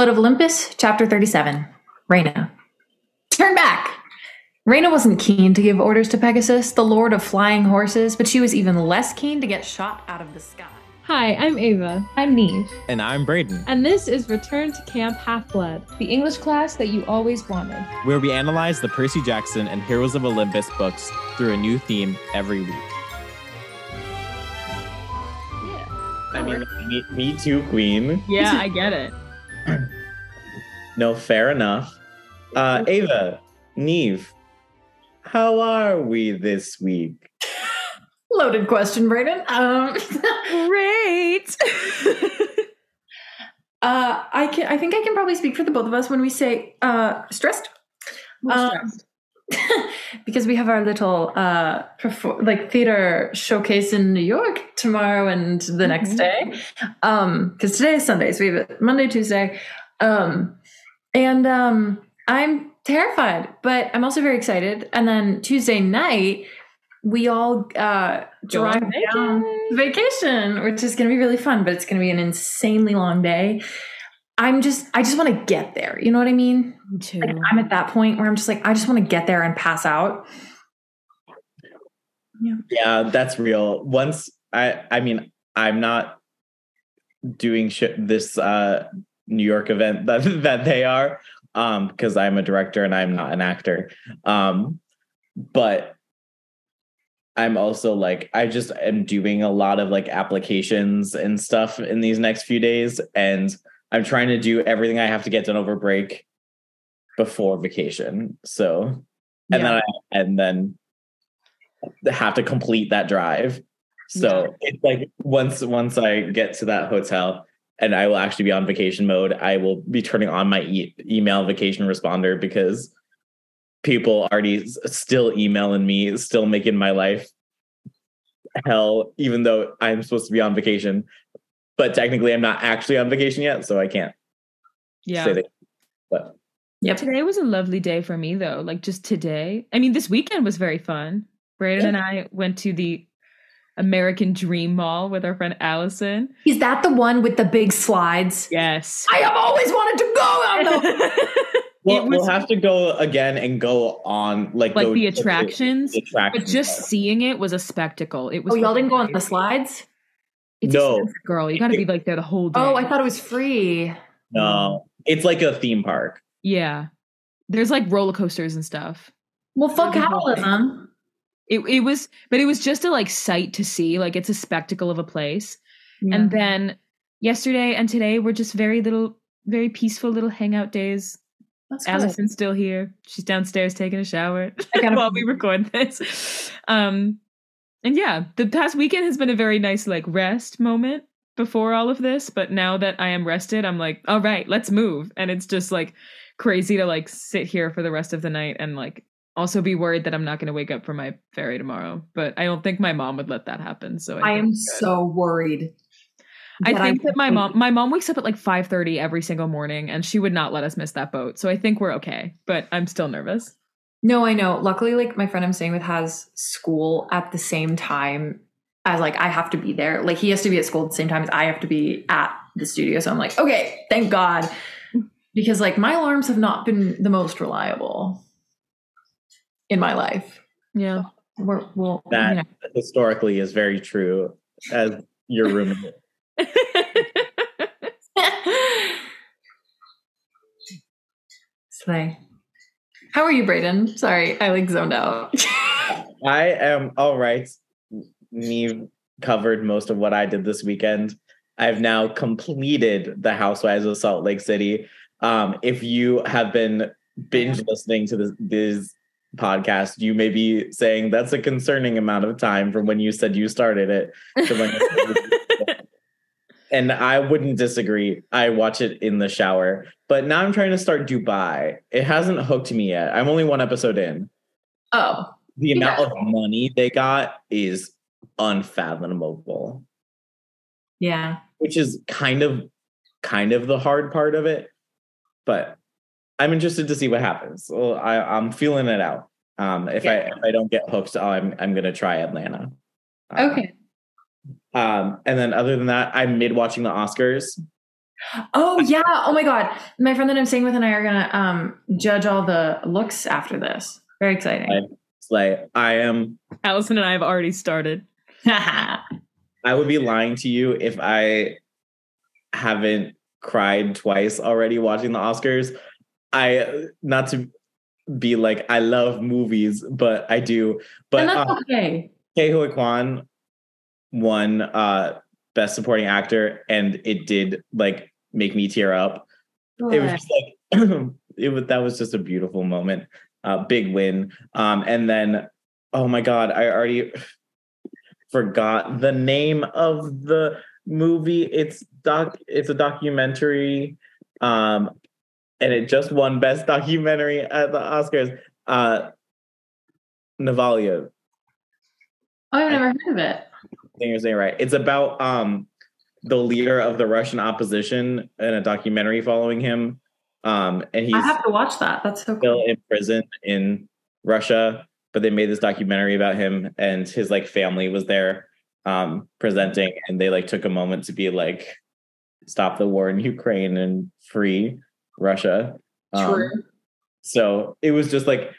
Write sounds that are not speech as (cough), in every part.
Blood of Olympus, chapter 37. Reyna. Turn back! Reyna wasn't keen to give orders to Pegasus, the lord of flying horses, but she was even less keen to get shot out of the sky. Hi, I'm Ava. I'm Niamh. And I'm Brayden, And this is Return to Camp Half Blood. The English class that you always wanted. where we analyze the Percy Jackson and Heroes of Olympus books through a new theme every week. Yeah. I mean, me, me too, Queen. Yeah, I get it. No, fair enough. Uh, Ava, Niamh, how are we this week? Loaded question, Brayden. Um, Great. (laughs) uh, I can. I think I can probably speak for the both of us when we say uh, stressed. Um, (laughs) because we have our little uh perfor- like theater showcase in New York tomorrow and the next day. Um because today is Sunday, so we have it Monday, Tuesday. Um and um I'm terrified, but I'm also very excited. And then Tuesday night we all uh drive down vacation, which is gonna be really fun, but it's gonna be an insanely long day. I'm just I just want to get there. You know what I mean? Too. Like I'm at that point where I'm just like, I just want to get there and pass out. Yeah, that's real. Once I, I mean, I'm not doing shit this uh, New York event (laughs) that that they are, um, because I'm a director and I'm not an actor. Um, but I'm also like, I just am doing a lot of like applications and stuff in these next few days, and I'm trying to do everything I have to get done over break before vacation. So, and then I, and then have to complete that drive. So it's like once once I get to that hotel and I will actually be on vacation mode, I will be turning on my e- email vacation responder because people already s- still emailing me, still making my life hell, even though I'm supposed to be on vacation. But technically, I'm not actually on vacation yet, so I can't yeah. say that. But Yep. Today was a lovely day for me, though. Like just today. I mean, this weekend was very fun. Brayden and I went to the American Dream Mall with our friend Allison. Is that the one with the big slides? Yes. I have always wanted to go on those. (laughs) we'll, was- we'll have to go again and go on like like go the to the- attractions, the attractions but just seeing it was a spectacle. It was. oh, y'all didn't go on the slides? It's No. expensive, girl. You got to be like there the whole day. Oh, I thought it was free. no, it's like a theme park. Yeah, there's like roller coasters and stuff. Well, fuck Really cool. capitalism. It it was, but it was just a like sight to see. Like it's a spectacle of a place. And then yesterday and today were just very little, very peaceful little hangout days. That's good. Allison's still here. She's downstairs taking a shower (laughs) while we record this. Um, and yeah, the past weekend has been a very nice like rest moment before all of this. But now that I am rested, I'm like, all right, let's move. And it's just like crazy to like sit here for the rest of the night and like also be worried that I'm not going to wake up for my ferry tomorrow. But I don't think my mom would let that happen. So I think am so worried. I think that my mom my mom wakes up at like 5:30 every single morning and she would not let us miss that boat. So I think we're okay, but I'm still nervous. No, I know. Luckily, like my friend I'm staying with has school at the same time as like I have to be there. Like he has to be at school at the same time as I have to be at the studio. So I'm like, okay, thank God. Because like my alarms have not been the most reliable in my life. Yeah. We're, we'll, That you know. historically is very true as your roommate. (laughs) Slay. How are you, Brayden? Sorry, I like zoned out. (laughs) I am all right. Niamh covered most of what I did this weekend. I've now completed the Housewives of Salt Lake City. Um, if you have been binge listening to this, this podcast, you may be saying that's a concerning amount of time from when you said you started it to when and I wouldn't disagree. I watch it in the shower, but now I'm trying to start Dubai. It hasn't hooked me yet. I'm only one episode in. oh, The amount Yeah. of money they got is unfathomable, yeah. which is kind of kind of the hard part of it. But I'm interested to see what happens. Well, I, I'm feeling it out. Um, if I if I don't get hooked, I'm I'm gonna try Atlanta. Uh, Okay. Um, and then other than that, I'm mid watching the Oscars. Oh yeah. Oh my god. My friend that I'm staying with and I are gonna um judge all the looks after this. Very exciting. It's like I am. Allison and I have already started. (laughs) I would be lying to you if I haven't cried twice already watching the Oscars. I not to be like I love movies, but I do. But and that's um, okay. Ke Huy Quan won uh best supporting actor and it did like make me tear up. It was just like (clears throat) it was that was just a beautiful moment. Uh big win. Um and then oh my god, I already (sighs) forgot the name of the movie. It's doc it's a documentary. Um and it just won best documentary at the Oscars. Uh Navalny. Oh, I've never heard of it. I think you're saying right. It's about um the leader of the Russian opposition and a documentary following him. Um and he's I have to watch that. That's so still cool. in prison in Russia, but they made this documentary about him and his like family was there um presenting and they like took a moment to be like stop the war in Ukraine and free Russia. Um, True. so it was just like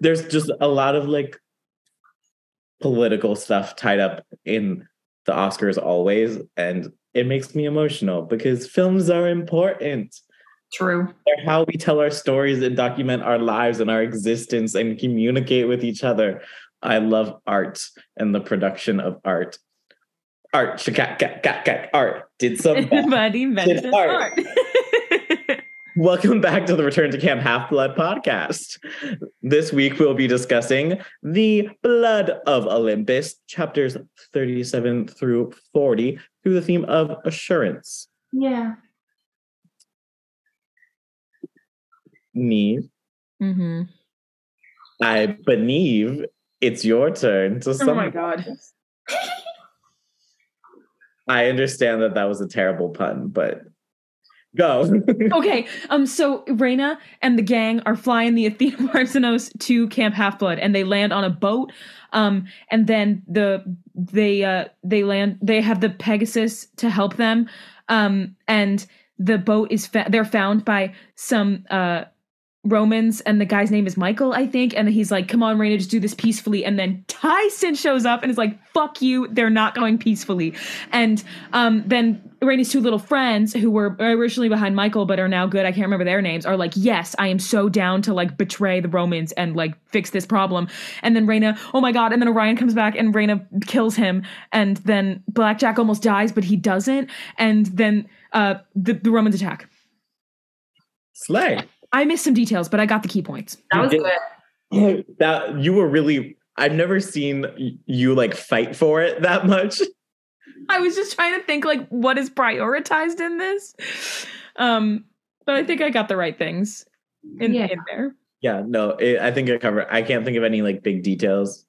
there's just a lot of like political stuff tied up in the Oscars always and it makes me emotional because films are important True. they're how we tell our stories and document our lives and our existence and communicate with each other. I love art and the production of art. Art, ka- art. Did (laughs) some. Everybody mentioned art. art. (laughs) Welcome back to the Return to Camp Half Blood podcast. This week we'll be discussing The Blood of Olympus, chapters 37 through 40, through the theme of assurance. Yeah. Niamh, Mm-hmm. I believe it's your turn to Oh my god. I understand that that was a terrible pun, but go. (laughs) Okay, um, so Reyna and the gang are flying the Athena (laughs) Parthenos to Camp Half Blood, and they land on a boat. Um, and then the they uh they land they have the Pegasus to help them. Um, and the boat is fa- they're found by some uh Romans, and the guy's name is Michael, I think. And he's like, "Come on, Reyna, just do this peacefully." And then Tyson shows up and is like, "Fuck you! They're not going peacefully." And um, then Reyna's two little friends, who were originally behind Michael but are now good, I can't remember their names, are like, "Yes, I am so down to like betray the Romans and like fix this problem." And then Reyna, oh my god! And then Orion comes back and Reyna kills him, and then Blackjack almost dies, but he doesn't. And then uh, the the Romans attack. Slay. I missed some details, but I got the key points. That was You good. That you were really I've never seen you like fight for it that much. I was just trying to think like what is prioritized in this. Um, but I think I got the right things in, Yeah. in there. Yeah, no, it, I think I covered. I can't think of any like big details.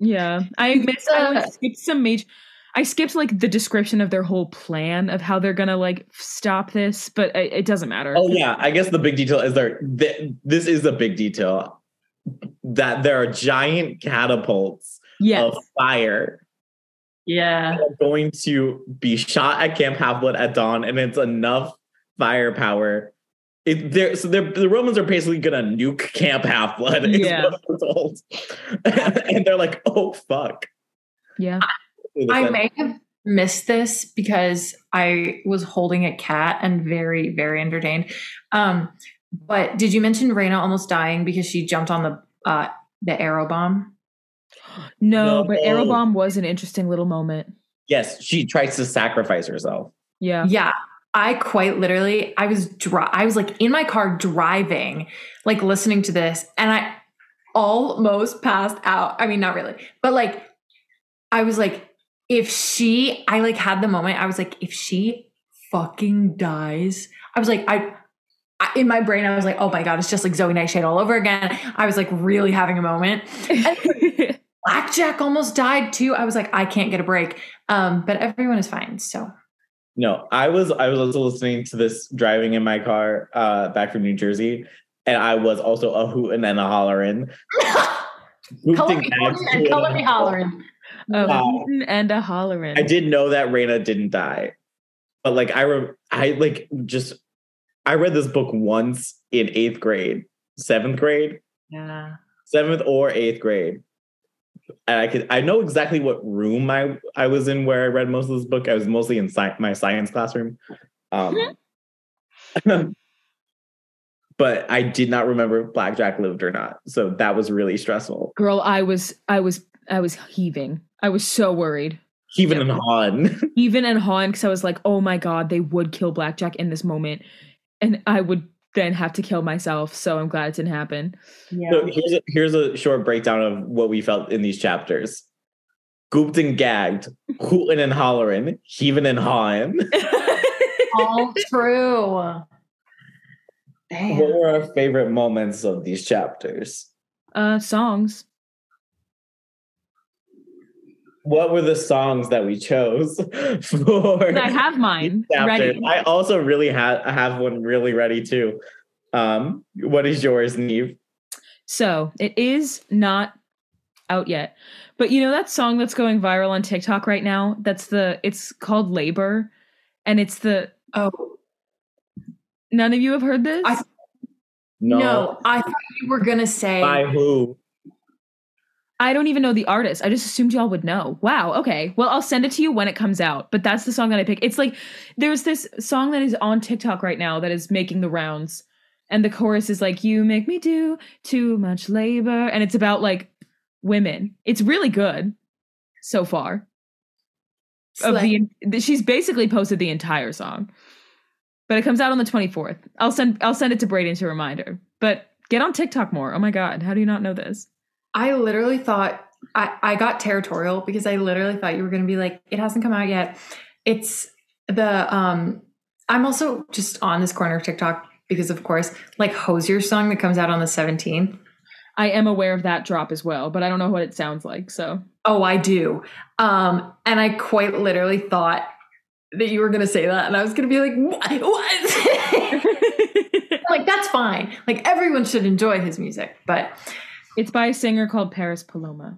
Yeah, I missed. I like, Uh, skipped some major. I skipped like the description of their whole plan of how they're gonna like stop this, but it, it doesn't matter. Oh yeah, I guess the big detail is there. Th- this is a big detail that there are giant catapults yes. of fire Yeah. that are going to be shot at Camp Half Blood at dawn, and it's enough firepower. It, they're, so they're, the Romans are basically gonna nuke Camp Half Blood. Yeah. (laughs) and they're like, "Oh fuck!" Yeah. I may have missed this because I was holding a cat and very, very entertained. Um, but did you mention Reyna almost dying because she jumped on the uh the arrow bomb? (gasps) No, but No. Arrow Bomb was an interesting little moment. Yes, she tries to sacrifice herself. Yeah. Yeah. I quite literally I was dri- I was like in my car driving, like listening to this, and I almost passed out. I mean, not really, but like I was like, if she, I like had the moment, I was like, if she fucking dies, I was like, I, I in my brain, I was like, oh my God, it's just like Zoe Nightshade all over again. I was like really having a moment. (laughs) Blackjack almost died too. I was like, I can't get a break. Um, but everyone is fine. So No, I was I was also listening to this driving in my car uh, back from New Jersey, and I was also a hooting and a hollering. (laughs) color Hooting me, bags, and color me hollering. A Wow. and a hollering. I did know that Reyna didn't die. but like I re- I like just I read this book once in eighth grade, seventh grade, Yeah. seventh or eighth grade. And I could I know exactly what room I I was in where I read most of this book. I was mostly in sci- my science classroom. Um, (laughs) but I did not remember if Blackjack lived or not. So that was really stressful. Girl, I was I was I was heaving. I was so worried. Even in Han. (laughs) Even and Han, because I was like, oh my god, they would kill Blackjack in this moment. And I would then have to kill myself. So I'm glad it didn't happen. Yeah. So here's a, here's a short breakdown of what we felt in these chapters. Gooped and gagged, (laughs) hooting and hollering, heaving and hawing. (laughs) All true. Damn. What were our favorite moments of these chapters? uh songs. What were the songs that we chose (laughs) for? I have mine ready. I also really have have one really ready too. Um, what is yours, Niamh? So it is not out yet. But you know that song that's going viral on TikTok right now? That's the it's called Labor. And it's the Oh none of you have heard this? I- no. I thought you were gonna say By who? I don't even know the artist. I just assumed y'all would know. Wow. Okay. Well, I'll send it to you when it comes out. But that's the song that I pick. It's like there's this song that is on TikTok right now that is making the rounds. And the chorus is like, You make me do too much labor. And it's about like women. It's really good so far. Of the she's basically posted the entire song. But it comes out on the 24th. I'll send I'll send it to Brayden to remind her. But get on TikTok more. Oh my god, how do you not know this? I literally thought I, I got territorial because I literally thought you were gonna be like, it hasn't come out yet. It's the um I'm also just on this corner of TikTok because of course, like Hozier's song that comes out on the 17th. I am aware of that drop as well, but I don't know what it sounds like. So Oh, I do. Um, and I quite literally thought that you were gonna say that, and I was gonna be like, what? (laughs) what? (laughs) like, that's fine. Like everyone should enjoy his music, but it's by a singer called Paris Paloma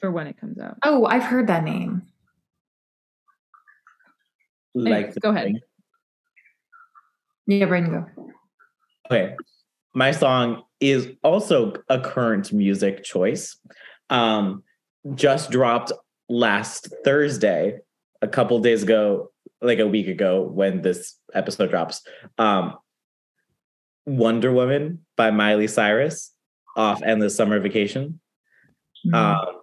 for when it comes out. oh, I've heard that name. Like go ahead. Yeah, Brandon, go. Okay. My song is also a current music choice. Um, just dropped last Thursday, a couple days ago, like a week ago when this episode drops. Um, Wonder Woman by Miley Cyrus off Endless Summer Vacation. Um,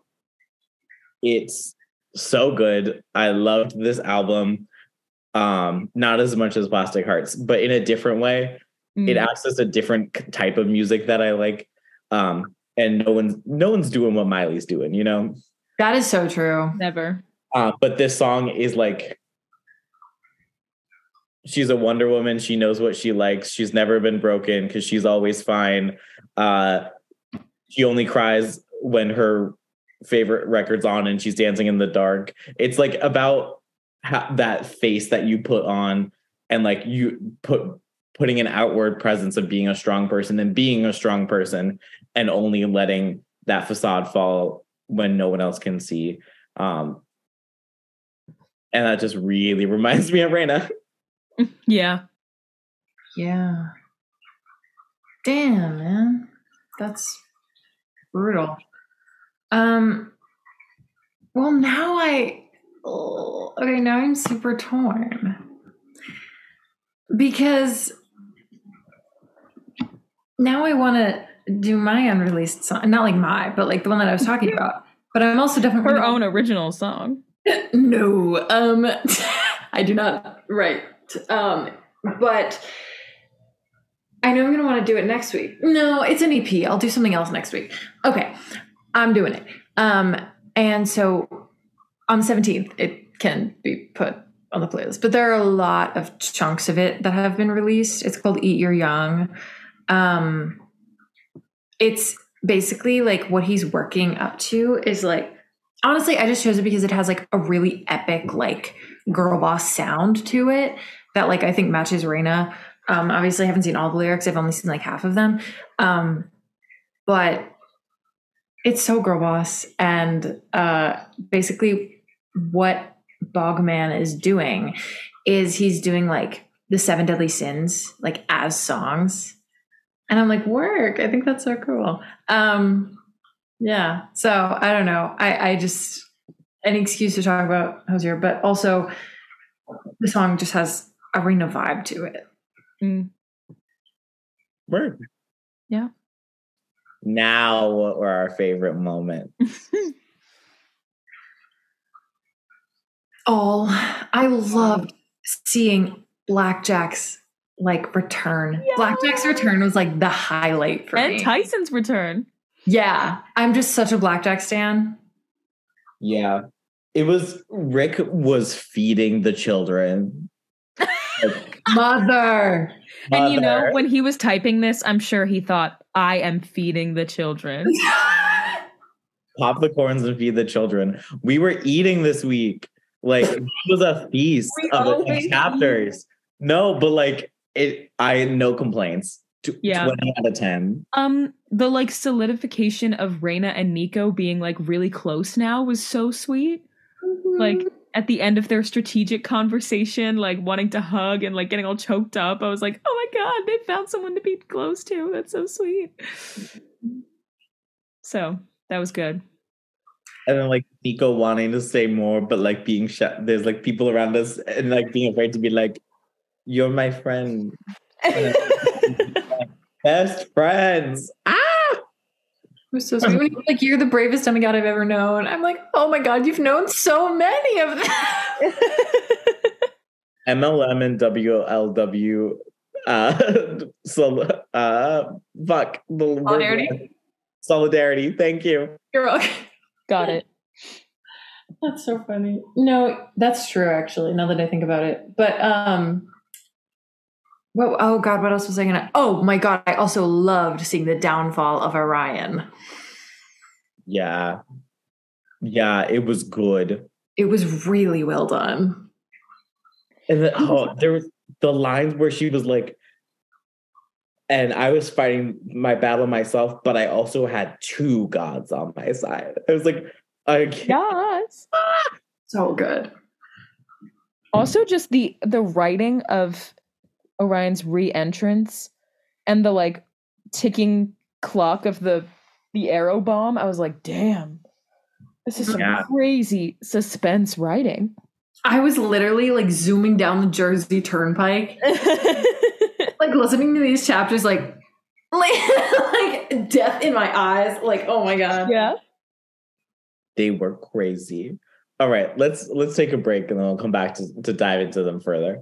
it's so good. I loved this album. Um, not as much as Plastic Hearts, but in a different way Mm. it acts as a different type of music that I like. Um, and no one's no one's doing what Miley's doing, you know. that is so true. Never. Uh, but this song is like she's a Wonder Woman. She knows what she likes. She's never been broken because she's always fine. Uh, she only cries when her favorite record's on and she's dancing in the dark. It's like about ha- that face that you put on and like you put putting an outward presence of being a strong person and being a strong person and only letting that facade fall when no one else can see. Um, and that just really (laughs) reminds me of Reyna. (laughs) Yeah. Yeah. Damn, man. That's brutal. Um well now I oh, okay, now I'm super torn. Because now I want to do my unreleased song. Not like my, but like the one that I was talking about. But I'm also definitely Her own original song. (laughs) no, um, (laughs) I do not write. Um, but I know I'm gonna want to do it next week. No, it's an EP. I'll do something else next week. Okay, I'm doing it. Um, and so on the 17th, it can be put on the playlist. But there are a lot of chunks of it that have been released. It's called Eat Your Young. Um, it's basically like what he's working up to is like honestly, I just chose it because it has like a really epic, like girl boss sound to it that like I think matches Reyna. Um, obviously, I haven't seen all the lyrics. I've only seen like half of them. Um, but it's so girl boss, and uh, basically, what Bogman is doing is he's doing like the seven deadly sins like as songs. And I'm like, work. I think that's so cool. Um yeah. So I don't know. I I just any excuse to talk about Hozier, but also the song just has a Reyna vibe to it. Mm. Word. Yeah. Now what were our favorite moments? all (laughs) I loved seeing Blackjack's like return. Blackjack's return was like the highlight for and me. Tyson's return. yeah, I'm just such a Blackjack stan. Yeah. It was Rick was feeding the children. Like, Mother. And you know, when he was typing this, I'm sure he thought, I am feeding the children. (laughs) pop the corns and feed the children. We were eating this week. Like it was a feast We of, of always chapters. No, but like it I had no complaints. Tw- Yeah. 20 out of 10. Um, the like solidification of Reyna and Nico being like really close now was so sweet. Like at the end of their strategic conversation, like wanting to hug and like getting all choked up, I was like, oh my god, they found someone to be close to. That's so sweet. So that was good. And then like Nico wanting to say more, but like being sh- there's like people around us and like being afraid to be like, You're my friend. (laughs) Best friends. It was so sweet. When like, you're the bravest demigod I've ever known. I'm like, oh my god, you've known so many of them. (laughs) MLM and WLW uh (laughs) so uh fuck the word- Solidarity? solidarity thank you You're okay. (laughs) Got it. That's so funny. No, that's true actually, now that I think about it. But um well, oh god, what else was I gonna oh my god, I also loved seeing the downfall of Orion. yeah yeah it was good It was really well done. and then oh there was the lines where she was like and I was fighting my battle myself, but I also had two gods on my side. I was like, I can't. Yes. So good. Also, just the the writing of Orion's re-entrance and the like ticking clock of the the arrow bomb. I was like, damn, this is some Yeah. crazy suspense writing. I was literally like zooming down the Jersey Turnpike, (laughs) like listening to these chapters, like, like, (laughs) like death in my eyes. Like, oh my god. yeah. They were crazy. All right, let's let's take a break and then we'll come back to, to dive into them further.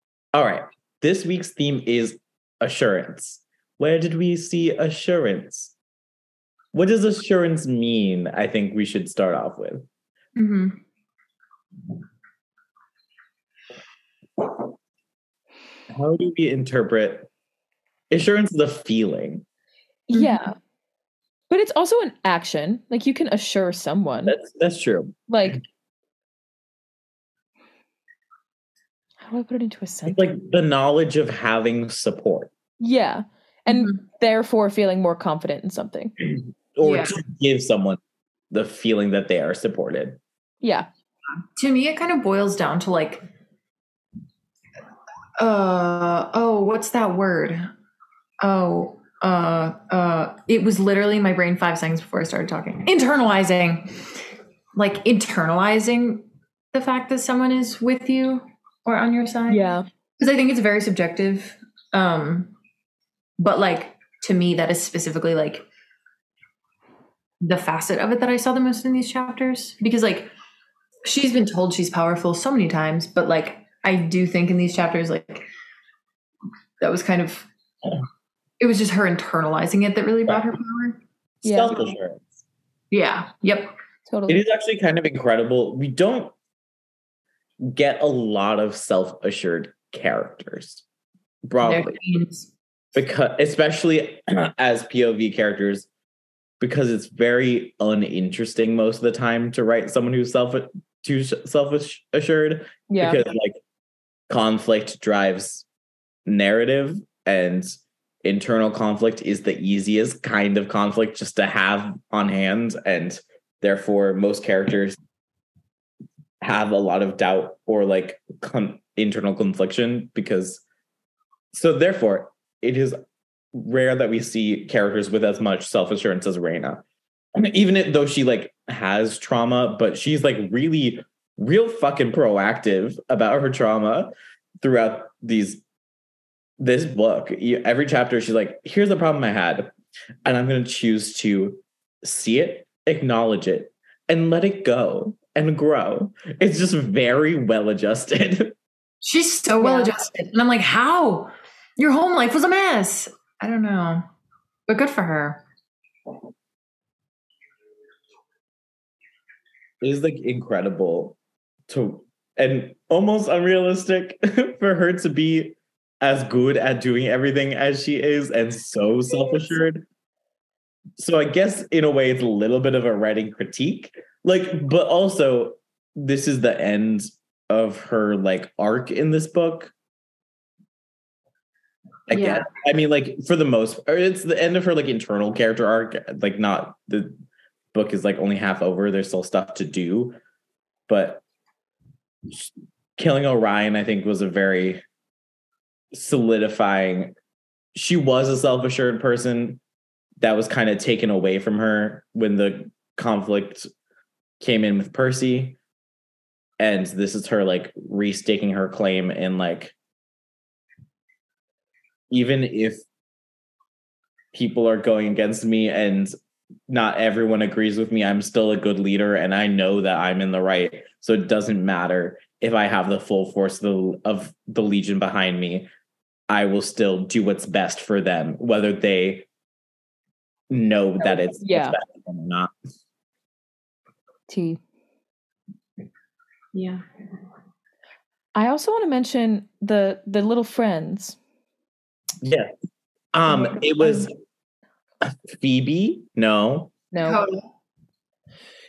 All right, this week's theme is assurance. Where did we see assurance? What does assurance mean? I think we should start off with. hmm How do we interpret assurance? The feeling Yeah. But it's also an action. Like you can assure someone. that's that's true. like how do I put it into a sentence? It's like the knowledge of having support yeah. And Mhm. therefore feeling more confident in something. or Yeah. to give someone the feeling that they are supported. Yeah. To me, it kind of boils down to like, uh, oh, what's that word? Oh, uh, uh, it was literally in my brain five seconds before I started talking. Internalizing, like internalizing the fact that someone is with you or on your side. Yeah. because I think it's very subjective. Um, but like to me, that is specifically like the facet of it that I saw the most in these chapters. Because like she's been told she's powerful so many times, but like I do think in these chapters, like that was kind of it was just her internalizing it that really brought her power. Yeah. Self assurance. Yeah. Yep. Totally. It is actually kind of incredible. We don't get a lot of self-assured characters. Broadly because especially (clears throat) as POV characters because it's very uninteresting most of the time to write someone who's self too self assured Yeah. because like conflict drives narrative and internal conflict is the easiest kind of conflict just to have on hand and therefore most characters have a lot of doubt or like con- internal confliction because so therefore it is rare that we see characters with as much self-assurance as Reyna. Even though she like has trauma, but she's like really, real fucking proactive about her trauma throughout these this book. Every chapter, she's like, "Here's the problem I had, and I'm going to choose to see it, acknowledge it, and let it go and grow." It's just very well adjusted. (laughs) She's so well Yeah. adjusted. And I'm like, how? Your home life was a mess. I don't know. But good for her. It is like incredible to and almost unrealistic (laughs) for her to be as good at doing everything as she is and so self-assured. So I guess in a way it's a little bit of a writing critique. Like, but also this is the end of her like arc in this book. I Yeah. guess. I mean, like for the most or it's the end of her like internal character arc, like not the book is like only half over. There's still stuff to do, but killing Orion, I think, was a very solidifying. She was a self-assured person that was kind of taken away from her when the conflict came in with Percy, and this is her like restaking her claim and like even if people are going against me and not everyone agrees with me i'm still a good leader and i know that i'm in the right so it doesn't matter if i have the full force of the, of the legion behind me i will still do what's best for them whether they know that it's Yeah. best for them or not T. Yeah. I also want to mention the the little friends. yeah um it was phoebe no No,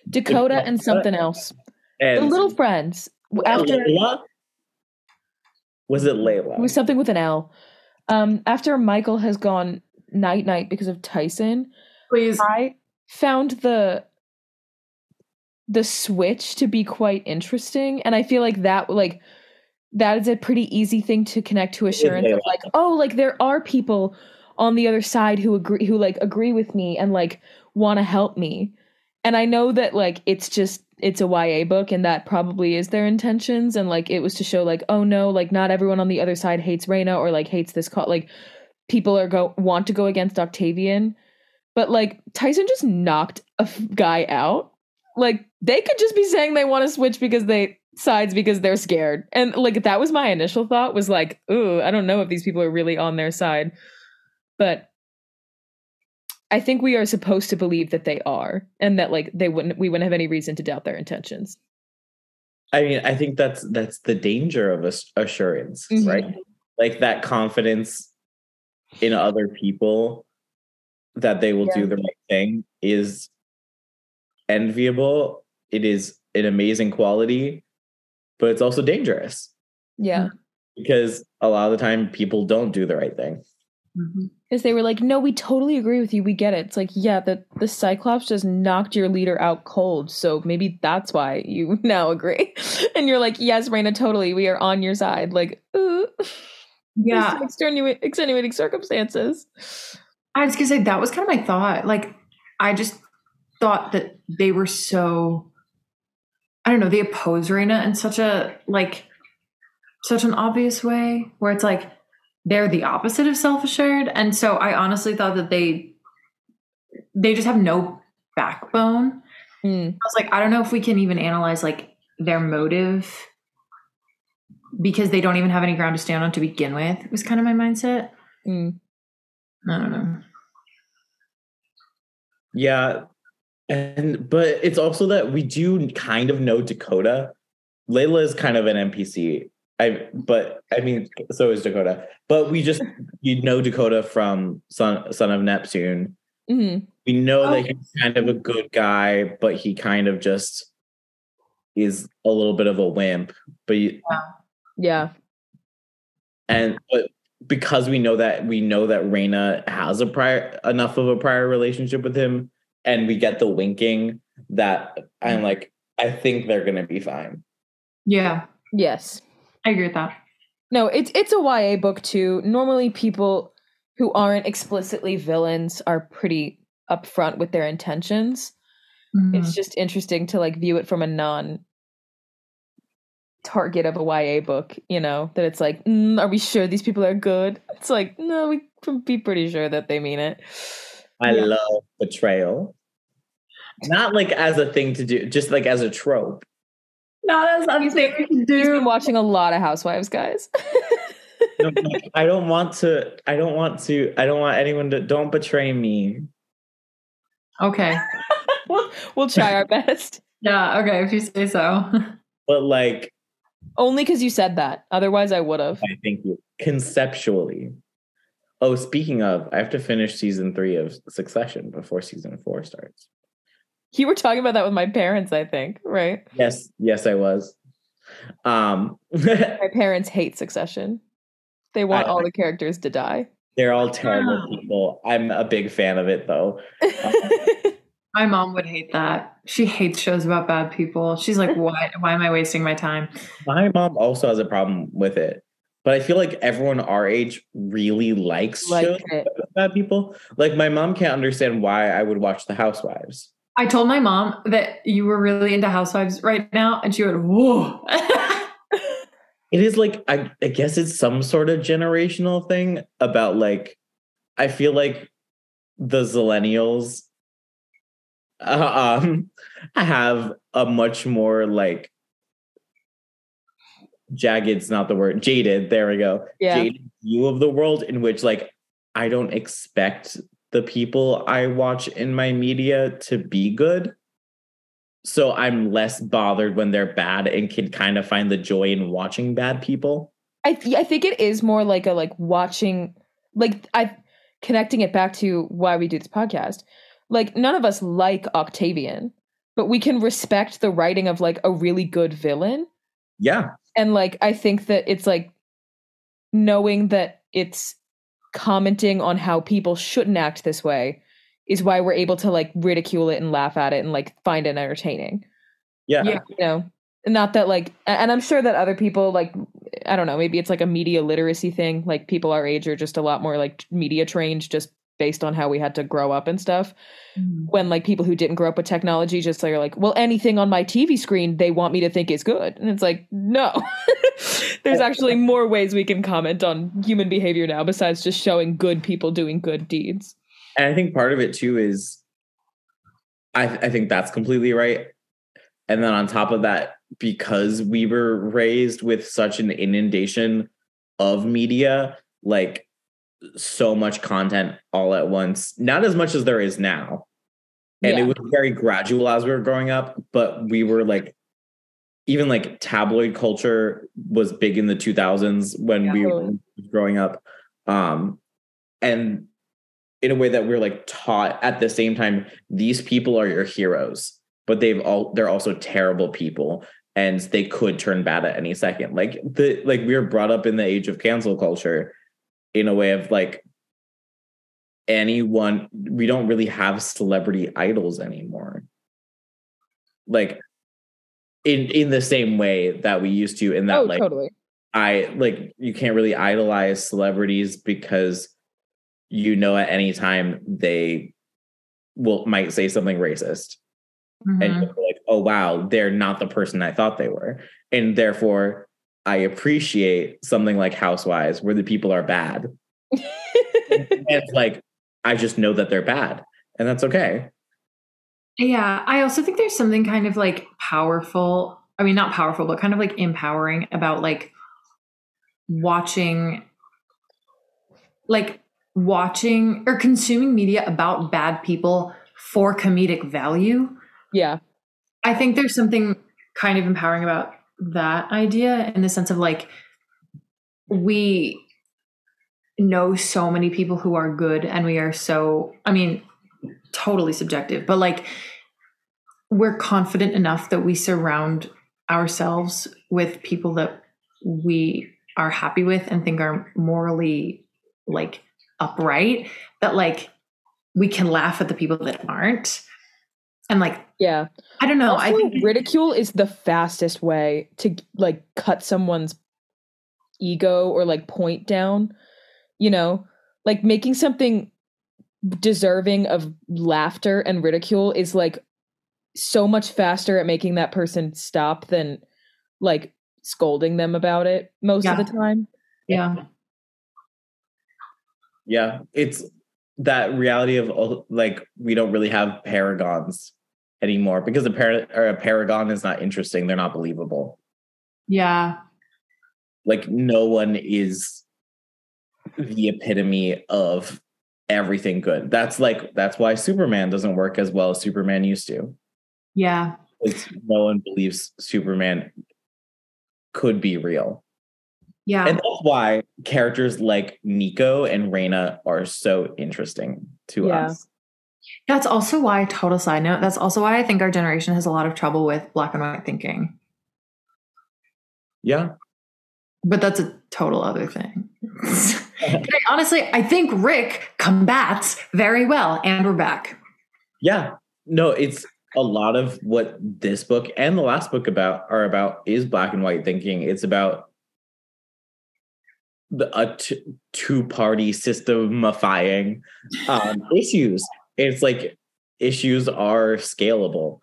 Dakota and something else. and The little friends. After Layla? was it layla it was something with an L. Um, after Michael has gone night night because of Tyson, Please. I found the the switch to be quite interesting, and I feel like that like that is a pretty easy thing to connect to assurance of like oh like there are people on the other side who agree who like agree with me and like want to help me. And i know that like it's just it's a ya book and that probably is their intentions and like it was to show like oh no like not everyone on the other side hates Reyna or like hates this call like people are go want to go against octavian. But like tyson just knocked a f- guy out like they could just be saying they want to switch because they sides because they're scared and like that was my initial thought was like ooh i don't know if these people are really on their side but i think we are supposed to believe that they are and that like they wouldn't we wouldn't have any reason to doubt their intentions I mean, I think that's that's the danger of ass- assurance, Mhm. right? Like that confidence in other people that they will do the right thing is enviable. It is an amazing quality, but it's also dangerous yeah because a lot of the time people don't do the right thing. Mhm. because they were like no we totally agree with you we get it it's like yeah the the cyclops just knocked your leader out cold so maybe that's why you (laughs) now agree (laughs) and you're like yes Reyna, totally we are on your side like (laughs) ooh Yeah. There's extenuating, extenuating circumstances. I was gonna say that was kind of my thought. Like, I just thought that they were so. I don't know. They oppose Reyna in such a like, such an obvious way, where it's like they're the opposite of self assured, and so I honestly thought that they, they just have no backbone. Mm. I was like, I don't know if we can even analyze like their motive because they don't even have any ground to stand on to begin with. Was kind of my mindset. Mm. I don't know. Yeah. And but it's also that we do kind of know Dakota Layla is kind of an NPC. I but I mean so is Dakota. But we just you know Dakota from Son Son of Neptune. hmm We know Oh. that he's kind of a good guy, but he kind of just is a little bit of a wimp. But you, Yeah. and but because we know that we know that Reyna has a prior enough of a prior relationship with him, and we get the winking that I'm like, I think they're gonna be fine. Yeah, Yes. I agree with that. No, it's it's a YA book too. Normally, people who aren't explicitly villains are pretty upfront with their intentions. Mm-hmm. It's just interesting to like view it from a non target of a YA book. You know that it's like, mm, are we sure these people are good? It's like, no, we can be pretty sure that they mean it. I Yeah. love betrayal. Not like as a thing to do, just like as a trope. Not as something we can He's been watching a lot of Housewives, guys. No, like, I don't want to. I don't want to. I don't want anyone to. Don't betray me. Okay. (laughs) we'll, we'll try our best. Yeah. Okay. If you say so. (laughs) But like, Only because you said that. Otherwise, I would have. I thank you. Conceptually. Oh, speaking of, I have to finish season three of Succession before season four starts. You were talking about that with my parents, I think, right? Yes, yes, I was. Um, (laughs) My parents hate Succession. They want I- all the characters to die. they're all terrible people. I'm a big fan of it though. (laughs) My mom would hate that. She hates shows about bad people. She's like, (laughs) why? Why am I wasting my time? My mom also has a problem with it, but I feel like everyone our age really likes Like shows it. about bad people. Like my mom can't understand why I would watch The Housewives. I told my mom that you were really into Housewives right now, and she went, "Whoa." It is like I, I guess it's some sort of generational thing about like I feel like the Zillennials uh, um have a much more like jagged's not the word jaded there we go Yeah. jaded view of the world in which like I don't expect the people I watch in my media to be good. So I'm less bothered when they're bad and can kind of find the joy in watching bad people. I th- I think it is more like a like watching like I connecting it back to why we do this podcast. Like none of us like Octavian, but we can respect the writing of like a really good villain. Yeah. And like I think that it's like knowing that it's commenting on how people shouldn't act this way is why we're able to like ridicule it and laugh at it and like find it entertaining. Yeah. Yeah. you know not that like and i'm sure that other people like i don't know maybe it's like a media literacy thing like people our age are just a lot more like media trained just based on how we had to grow up and stuff. Mm-hmm. When like people who didn't grow up with technology just like are like well anything on my tv screen they want me to think is good. And it's like no. (laughs) There's actually more ways we can comment on human behavior now besides just showing good people doing good deeds. And I think part of it too is I, I think that's completely right. And then on top of that, because we were raised with such an inundation of media, like so much content all at once, not as much as there is now. And Yeah. it was very gradual as we were growing up, but we were like, even like tabloid culture was big in the 2000s when Yeah. we were growing up. Um, and in a way that we're like taught at the same time, these people are your heroes, but they've all they're also terrible people and they could turn bad at any second. Like the like we were brought up in the age of cancel culture in a way of like anyone we don't really have celebrity idols anymore. Like in in the same way that we used to in that oh like totally I like you can't really idolize celebrities because you know at any time they will might say something racist and Mhm. you're like oh wow they're not the person I thought they were and therefore I appreciate something like Housewives where the people are bad and (laughs) it's like I just know that they're bad and that's okay Yeah, I also think there's something kind of like powerful. I mean, not powerful, but kind of like empowering about like watching, like watching or consuming media about bad people for comedic value. yeah I think there's something kind of empowering about that idea in the sense of like we know so many people who are good and we are so I mean totally subjective, but like we're confident enough that we surround ourselves with people that we are happy with and think are morally like upright that like we can laugh at the people that aren't and like Yeah. i don't know Also, i think ridicule is the fastest way to like cut someone's ego or like point down. You know, like making something deserving of laughter and ridicule is like so much faster at making that person stop than like scolding them about it most of the time. yeah Yeah, it's that reality of like we don't really have paragons anymore because a par- or a paragon is not interesting. They're not believable. yeah Like no one is the epitome of everything good. That's like that's why Superman doesn't work as well as Superman used to. yeah It's, no one believes Superman could be real. yeah And that's why characters like Nico and Reyna are so interesting to Yeah. us. That's also why total side note that's also why i think our generation has a lot of trouble with black and white thinking Yeah. but that's a total other thing honestly i think rick combats very well and we're back Yeah. No, it's a lot of what this book and the last book about are about is black and white thinking. It's about the a t- two-party systemifying um, issues. It's like issues are scalable.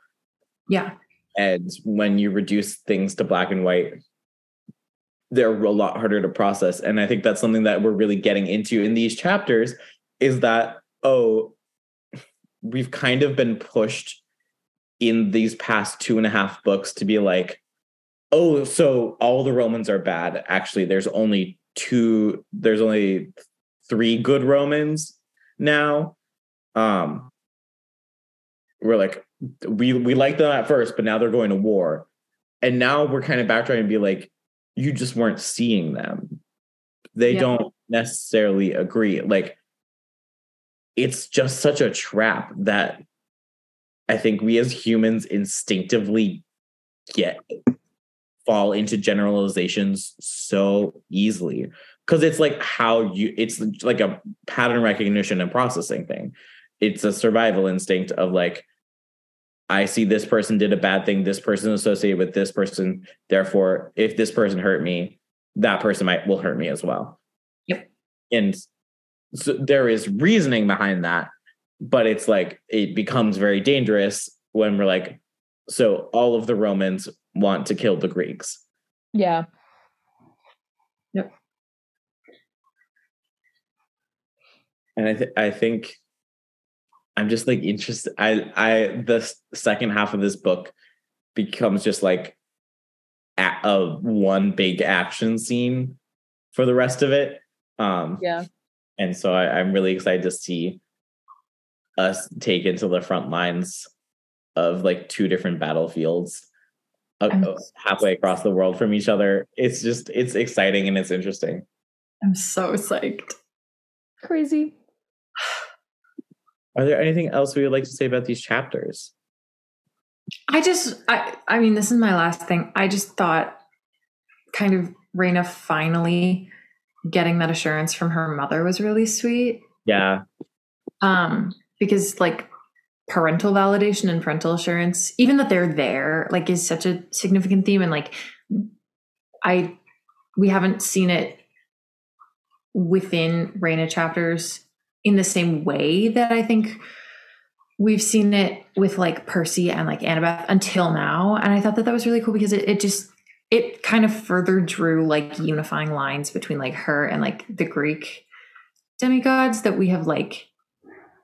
yeah And when you reduce things to black and white, they're a lot harder to process. And I think that's something that we're really getting into in these chapters is that, oh, we've kind of been pushed in these past two and a half books to be like, oh, so all the Romans are bad. Actually, there's only two, there's only three good Romans now. Um, we're like, we we liked them at first, but now they're going to war. And now we're kind of backtracking and be like, you just weren't seeing them. They Yeah. don't necessarily agree. Like, it's just such a trap that I think we as humans instinctively get fall into generalizations so easily because it's like how you it's like a pattern recognition and processing thing it's a survival instinct of like i see this person did a bad thing this person is associated with this person therefore if this person hurt me that person might will hurt me as well Yep. and so there is reasoning behind that but it's like it becomes very dangerous when we're like so all of the romans want to kill the greeks Yeah. Yep. And I th- I think I'm just like interested. I I the second half of this book becomes just like a, a one big action scene for the rest of it. Um, Yeah. and so I, I'm really excited to see us take into the front lines of like two different battlefields uh, I'm- uh, halfway across the world from each other. It's just it's exciting and it's interesting. i'm so psyched Crazy. (sighs) (sighs) (sighs) Are there anything else we would like to say about these chapters? I just, I, I mean, this is my last thing. I just thought, kind of, Reyna finally getting that assurance from her mother was really sweet. Yeah, Um, because like parental validation and parental assurance, even that they're there, like, is such a significant theme. And like, I, we haven't seen it within Reyna chapters in the same way that I think we've seen it with like Percy and like Annabeth until now. And I thought that that was really cool because it, it just, it kind of further drew like unifying lines between like her and like the Greek demigods that we have like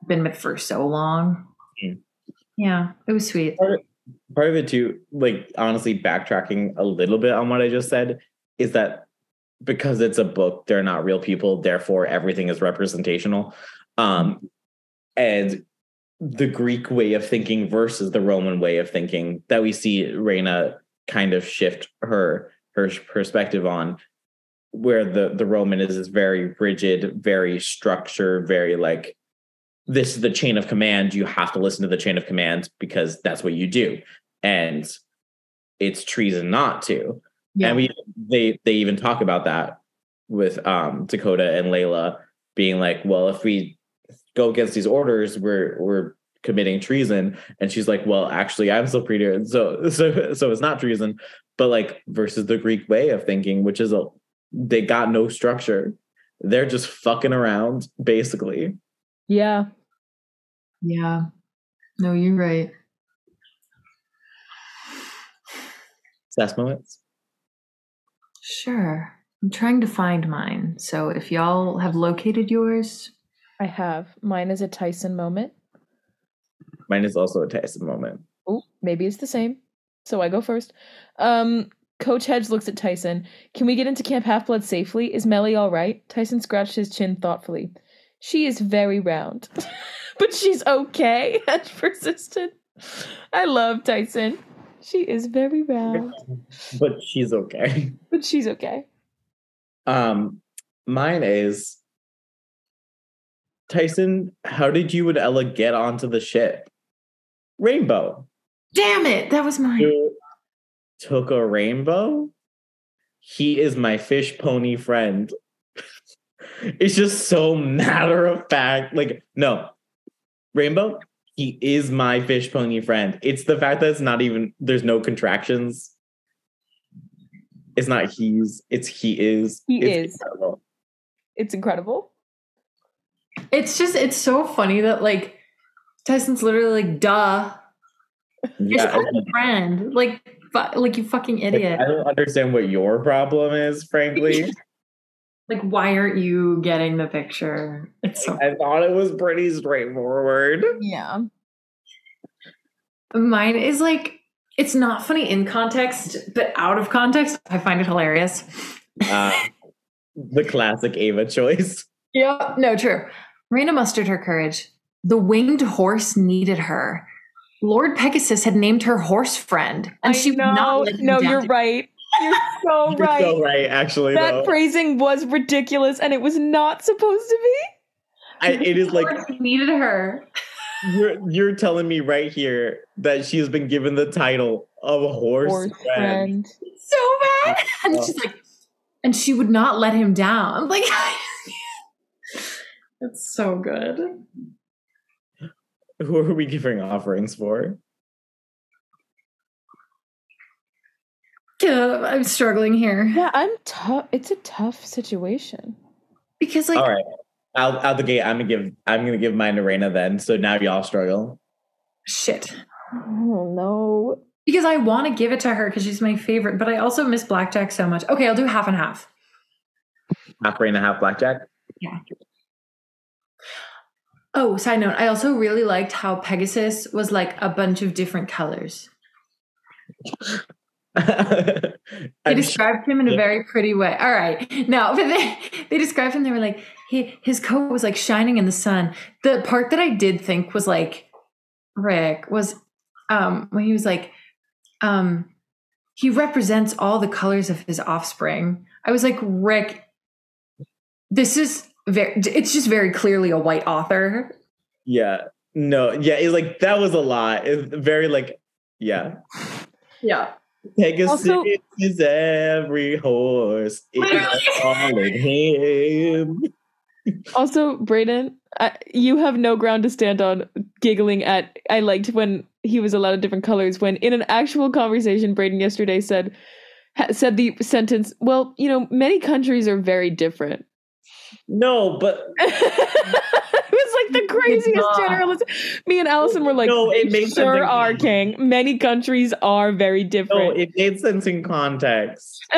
been with for so long. Mm. Yeah, it was sweet. part of it too, like honestly, backtracking a little bit on what I just said, is that because it's a book, they're not real people, therefore everything is representational. Um, and the Greek way of thinking versus the Roman way of thinking that we see Reyna kind of shift her her perspective on where the the Roman is is very rigid, very structured, very like this is the chain of command. You have to listen to the chain of command because that's what you do, and it's treason not to. Yeah. And we they they even talk about that with um Dakota and Leila being like, well, if we go against these orders, we're we're committing treason. And she's like, well, actually, I'm still pretty so so so it's not treason, but like versus the Greek way of thinking, which is a they got no structure. They're just fucking around, basically. Yeah. Yeah. No, you're right. Sass moments. Sure. I'm trying to find mine. So if y'all have located yours, I have. Mine is a Tyson moment. Mine is also a Tyson moment. Oh, maybe it's the same. So I go first. Um, Coach Hedge looks at Tyson. Can we get into Camp Half Blood safely? Is Mellie all right? Tyson scratched his chin thoughtfully. She is very round, (laughs) but she's okay. (laughs) Hedge persisted. I love Tyson. She is very round, (laughs) But she's okay. (laughs) but she's okay. Um, mine is Tyson. How did you and Ella get onto the ship? Rainbow. damn it, that was mine. You took a rainbow. He is my fish pony friend. (laughs) it's just so matter of fact. Like, no, rainbow. He is my fish pony friend. It's the fact that it's not even. There's no contractions. It's not he's. It's he is. He It's is. incredible. It's incredible. It's just it's so funny that like Tyson's literally like, duh. You're Yeah, supposed to friend. Like fu- like you fucking Like, idiot. I don't understand what your problem is, frankly. (laughs) Like why aren't you getting the picture? It's so I thought it was pretty straightforward. Yeah. mine is like it's not funny in context, but out of context, I find it hilarious. Uh, the classic Ava choice. Yeah, no, true. Reyna mustered her courage. The winged horse needed her. Lord Pegasus had named her horse friend, and I she would not let him no, down you're to- right. You're so (laughs) You're right. so right, actually. that though. phrasing was ridiculous and it was not supposed to be. I, it is like Lord needed her. you're you're telling me right here that she's been given the title of a horse, Horse friend. friend. So bad. (laughs) And she's like, and she would not let him down. I'm (laughs) like, it's so good. Who are we giving offerings for? Yeah, I'm struggling here Yeah, I'm tough. It's a tough situation. because, like, All right. Out, out the gate, I'm gonna give I'm gonna give mine to Reyna then. So now y'all struggle. shit. Oh no. Because I want to give it to her because she's my favorite, but I also miss Blackjack so much. Okay, I'll do half and half. Half Reyna, half blackjack. Yeah. Oh, side note, I also really liked how Pegasus was like a bunch of different colors. (laughs) They described him in a very pretty way. All right. No, (laughs) but they, they described him, they were like, he, his coat was like shining in the sun. The part that I did think was like, Rick, was um, when he was like, um, he represents all the colors of his offspring. I was like, Rick, this is very, it's just very clearly a white author. Yeah. No, yeah, it's like that was a lot. It's very like, yeah. Yeah. Pegasus Also- is every horse. It's all in him. Also, Brayden, I, you have no ground to stand on giggling at. I liked when he was a lot of different colors. When in an actual conversation, Brayden yesterday said said the sentence, "Well, you know, many countries are very different." No, but (laughs) like the craziest not. generalism. Me and Allison were like, No, it "They makes sure sense. are, King. Many countries are very no, different." it made sense in context. (laughs)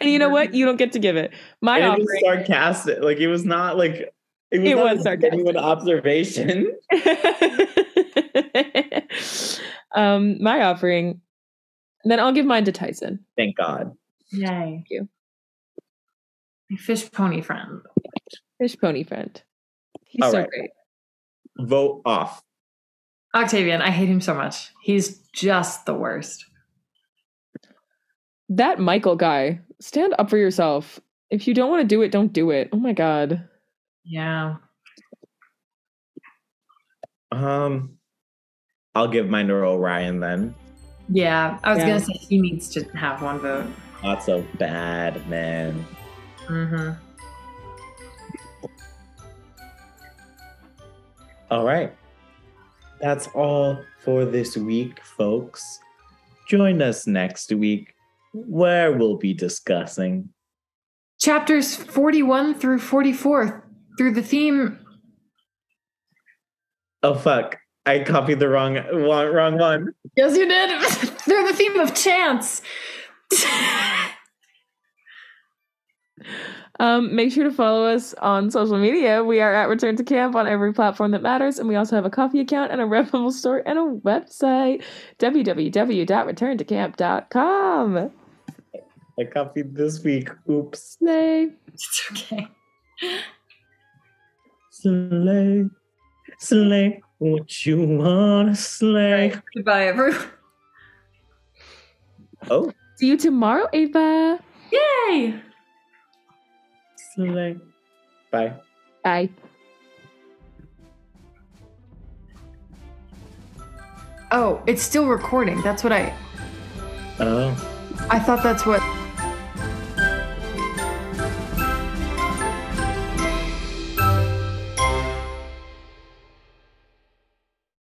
and you know what? You don't get to give it. My And it was offering. sarcastic. Like it was not like it was, It not was a sarcastic. genuine observation. (laughs) um, my offering. Then I'll give mine to Tyson. Thank God. Yay. Thank you. My fish pony friend. Fish pony friend. He's All so right. great. Vote off. Octavian, I hate him so much. He's just the worst. That Michael guy, stand up for yourself. If you don't want to do it, don't do it. Oh my god. Yeah. Um, I'll give mine to Orion then. Yeah. I was Yeah. gonna say he needs to have one vote. Not so bad, man. Mm-hmm. All right. That's all for this week, folks. Join us next week where we'll be discussing. Chapters 41 through 44 through the theme. Oh, fuck. I copied the wrong one. Wrong one. Yes, you did. (laughs) through the theme of chance. (laughs) Um, make sure to follow us on social media. We are at Return to Camp on every platform that matters, and we also have a Ko-fi account and a (laughs) Redbubble store and a website www.returntocamp.com. I copied this week. Oops. Slay. it's okay. Slay. Slay. What you wanna slay. Goodbye, everyone. Oh, See you tomorrow, Ava. Yay! Slay. Bye. Bye. Oh, it's still recording. That's what I. Oh. I thought that's what.